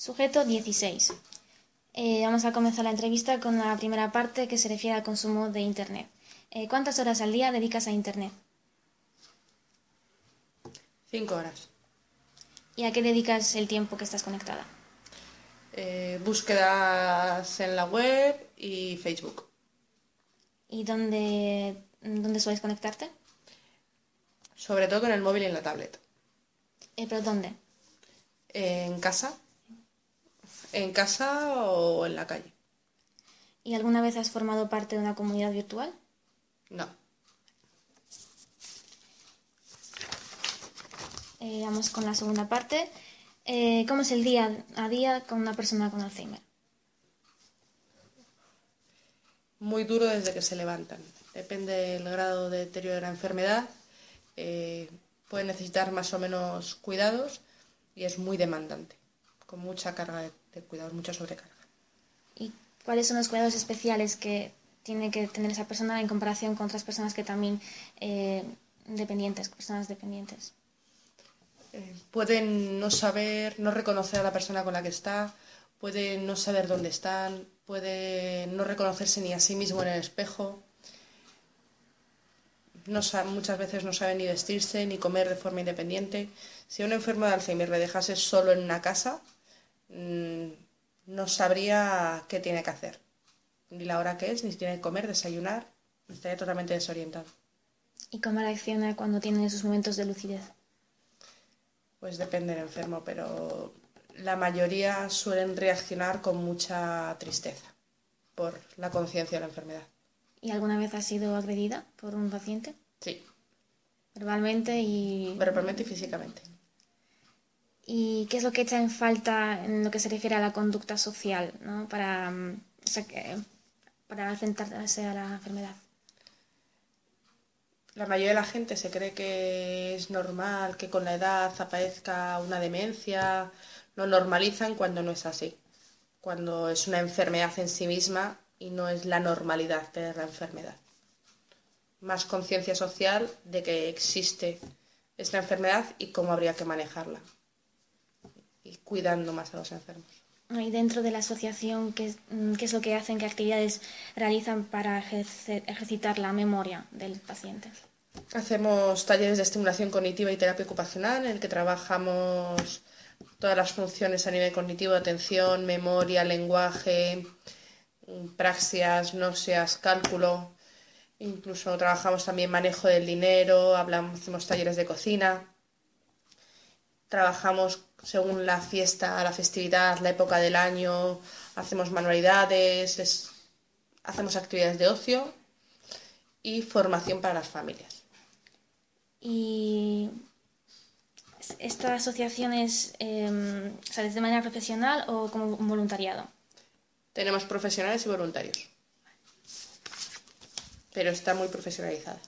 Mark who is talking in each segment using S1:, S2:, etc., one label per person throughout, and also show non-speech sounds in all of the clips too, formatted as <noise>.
S1: Sujeto 16. Eh, vamos a comenzar la entrevista con la primera parte que se refiere al consumo de Internet. Eh, ¿Cuántas horas al día dedicas a Internet?
S2: Cinco horas.
S1: ¿Y a qué dedicas el tiempo que estás conectada?
S2: Eh, búsquedas en la web y Facebook.
S1: ¿Y dónde, dónde sueles conectarte?
S2: Sobre todo en el móvil y en la tablet.
S1: ¿Pero dónde?
S2: En casa. En casa o en la calle.
S1: ¿Y alguna vez has formado parte de una comunidad virtual?
S2: No.
S1: Eh, vamos con la segunda parte. Eh, ¿Cómo es el día a día con una persona con Alzheimer?
S2: Muy duro desde que se levantan. Depende del grado de deterioro de la enfermedad. Eh, puede necesitar más o menos cuidados y es muy demandante, con mucha carga de, de cuidados, mucha sobrecarga.
S1: ¿Y cuáles son los cuidados especiales que tiene que tener esa persona en comparación con otras personas que también eh, dependientes, personas dependientes?
S2: Eh, pueden no saber, no reconocer a la persona con la que está, pueden no saber dónde están, puede no reconocerse ni a sí mismo en el espejo, no muchas veces no sabe ni vestirse ni comer de forma independiente. Si a un enfermo de Alzheimer le dejase solo en una casa, mm, no sabría qué tiene que hacer, ni la hora que es, ni si tiene que comer, desayunar, estaría totalmente desorientado.
S1: ¿Y cómo reacciona cuando tiene esos momentos de lucidez?
S2: Pues depende del enfermo, pero la mayoría suelen reaccionar con mucha tristeza por la conciencia de la enfermedad.
S1: ¿Y alguna vez has sido agredida por un paciente?
S2: Sí,
S1: Verbalmente y...
S2: verbalmente y físicamente.
S1: ¿Y qué es lo que echa en falta en lo que se refiere a la conducta social, ¿no? Para, mm, o sea, para enfrentarse a la enfermedad?
S2: La mayoría de la gente se cree que es normal que con la edad aparezca una demencia, lo normalizan cuando no es así, cuando es una enfermedad en sí misma y no es la normalidad de la enfermedad. Más conciencia social de que existe esta enfermedad y cómo habría que manejarla. Y cuidando más a los enfermos.
S1: Y dentro de la asociación, ¿qué, mm, qué es lo que hacen, qué actividades realizan para ejerce- ejercitar la memoria del paciente?
S2: Hacemos talleres de estimulación cognitiva y terapia ocupacional en el que trabajamos todas las funciones a nivel cognitivo, atención, memoria, lenguaje, mm, praxias, náuseas, cálculo. Incluso trabajamos también manejo del dinero, hablamos, hacemos talleres de cocina. Trabajamos según la fiesta, la festividad, la época del año, hacemos manualidades, es- hacemos actividades de ocio y formación para las familias.
S1: Y esta asociación es, eh, o sea, ¿de manera profesional o como un voluntariado?
S2: Tenemos profesionales y voluntarios. Pero está muy profesionalizada.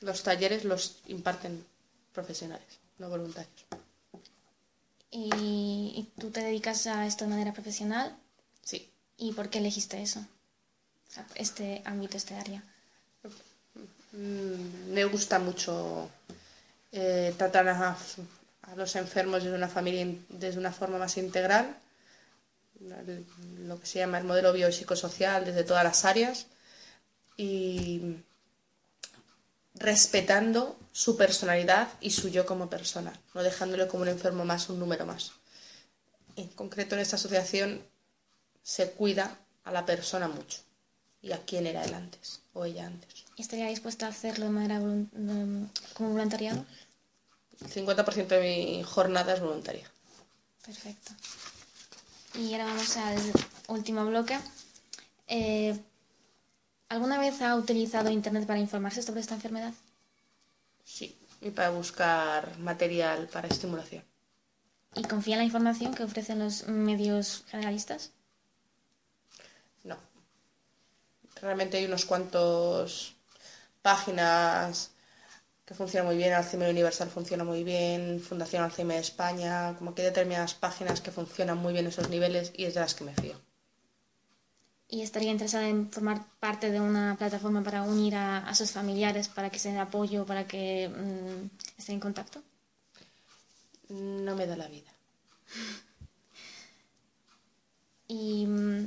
S2: Los talleres los imparten profesionales, no voluntarios.
S1: ¿Y, y tú te dedicas a esto de manera profesional?
S2: Sí.
S1: ¿Y por qué elegiste eso? Este ámbito, este área.
S2: Mm, Me gusta mucho eh, tratar a, a los enfermos desde una familia, desde una forma más integral, lo que se llama el modelo biopsicosocial desde todas las áreas y respetando su personalidad y su yo como persona, no dejándolo como un enfermo más, un número más. En concreto en esta asociación se cuida a la persona mucho y a quién era él antes o ella antes.
S1: ¿Y estaría dispuesta a hacerlo de manera como voluntariado?
S2: El 50% de mi jornada es voluntaria.
S1: Perfecto. Y ahora vamos al último bloque. Eh, ¿Alguna vez ha utilizado Internet para informarse sobre esta enfermedad?
S2: Sí, y para buscar material para estimulación.
S1: ¿Y confía en la información que ofrecen los medios generalistas?
S2: No. Realmente hay unos cuantos páginas que funcionan muy bien, Alzheimer Universal funciona muy bien, Fundación Alzheimer España, como que hay determinadas páginas que funcionan muy bien esos niveles y es de las que me fío.
S1: ¿Y estaría interesada en formar parte de una plataforma para unir a, sus familiares, para que se den apoyo, para que mm, estén en contacto?
S2: No me da la vida.
S1: Y mm,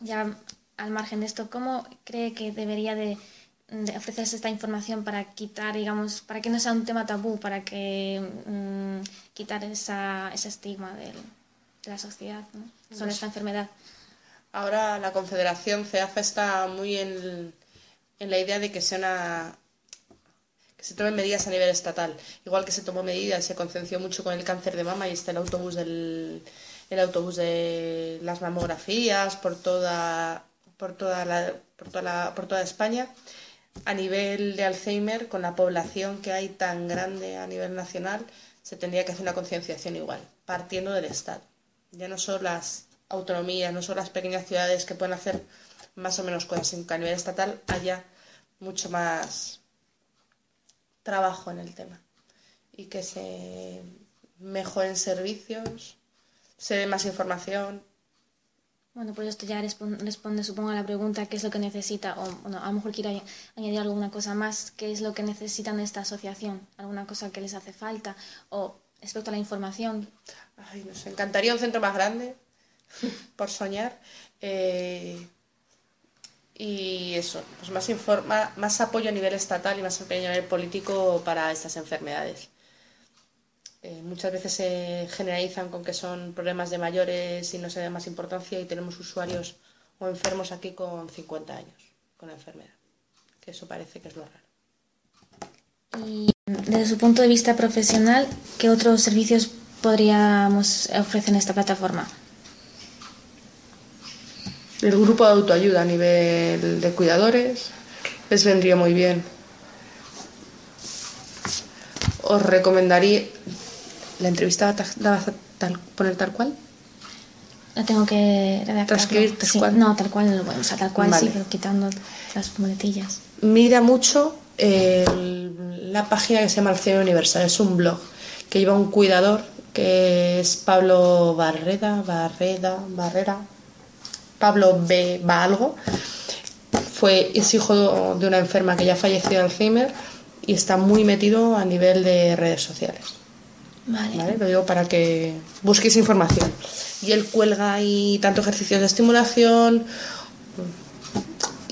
S1: ya al margen de esto, ¿cómo cree que debería de, ofrecerse esta información para quitar, digamos, para que no sea un tema tabú, para que mm, quitar esa, ese estigma de la sociedad sobre pues esta enfermedad?
S2: Ahora la Confederación CEAFA está muy en, la idea de que sea una que se tomen medidas a nivel estatal. Igual que se tomó medidas, se conciencia mucho con el cáncer de mama y está el autobús del el autobús de las mamografías por toda por toda la, por toda, por toda España a nivel de Alzheimer con la población que hay tan grande a nivel nacional se tendría que hacer una concienciación igual partiendo del Estado ya no son las autonomías no son las pequeñas ciudades que pueden hacer más o menos cosas sino que a nivel estatal haya mucho más trabajo en el tema y que se mejoren servicios, se dé más información.
S1: Bueno, pues esto ya responde, supongo, a la pregunta qué es lo que necesita, o bueno, a lo mejor quiero añadir alguna cosa más, qué es lo que necesitan esta asociación, alguna cosa que les hace falta, o respecto a la información.
S2: Ay, nos encantaría un centro más grande, <laughs> por soñar. Eh, y eso, pues más, informa, más apoyo a nivel estatal y más apoyo a nivel político para estas enfermedades. Eh, muchas veces se generalizan con que son problemas de mayores y no se da más importancia y tenemos usuarios o enfermos aquí con 50 años con la enfermedad, que eso parece que es lo raro.
S1: Y desde su punto de vista profesional, ¿qué otros servicios podríamos ofrecer en esta plataforma?
S2: El grupo de autoayuda a nivel de cuidadores les vendría muy bien. Os recomendaría. ¿La entrevista la vas a tal, poner tal cual?
S1: La tengo que
S2: Transcribir tal cual.
S1: No, tal cual, o sea, tal cual sí, pero quitando las muletillas.
S2: Mira mucho la página que se llama El Universal, es un blog que lleva un cuidador que es Pablo Barreda, Barreda, Barrera, Pablo B. Balgo, fue, es hijo de una enferma que ya falleció de Alzheimer y está muy metido a nivel de redes sociales.
S1: Vale.
S2: Lo digo para que busquéis información. Y él cuelga ahí tanto ejercicios de estimulación.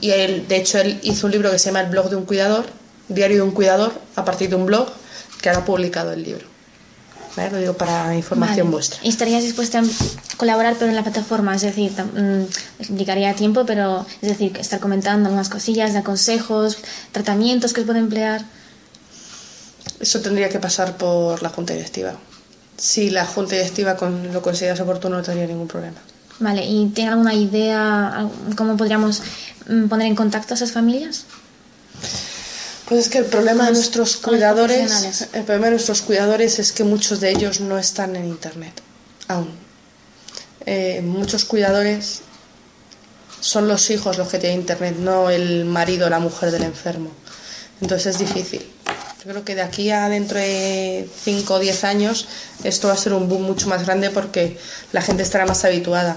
S2: Y él, de hecho, él hizo un libro que se llama El blog de un cuidador, Diario de un cuidador, a partir de un blog que ahora ha publicado el libro. Lo digo para información vuestra.
S1: ¿Y estarías dispuesta a colaborar pero en la plataforma? Es decir, indicaría mm, tiempo, pero es decir, estar comentando algunas cosillas de consejos, tratamientos que se puede emplear.
S2: Eso tendría que pasar por la junta directiva. Si la junta directiva lo consideras oportuno, no tendría ningún problema.
S1: Vale, ¿y tiene alguna idea cómo podríamos mm, poner en contacto a esas familias?
S2: Pues es que el problema de nuestros cuidadores, el problema de nuestros cuidadores es que muchos de ellos no están en internet aún. Eh, muchos cuidadores son los hijos los que tienen internet, no el marido o la mujer del enfermo. Entonces es difícil. Yo creo que de aquí a dentro de 5 o 10 años esto va a ser un boom mucho más grande porque la gente estará más habituada.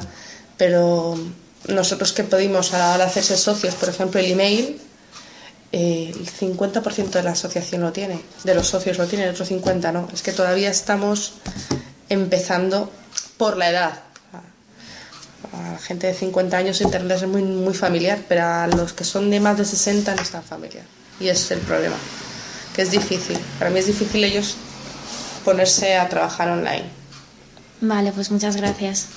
S2: Pero nosotros que pedimos al hacerse socios, por ejemplo, el email, el 50% de la asociación lo tiene, de los socios lo tiene, el otro 50% no. Es que todavía estamos empezando por la edad. A la gente de 50 años Internet es muy, muy familiar, pero a los que son de más de 60 no es tan familiar. Y ese es el problema, que es difícil. Para mí es difícil ellos ponerse a trabajar online.
S1: Vale, pues muchas gracias.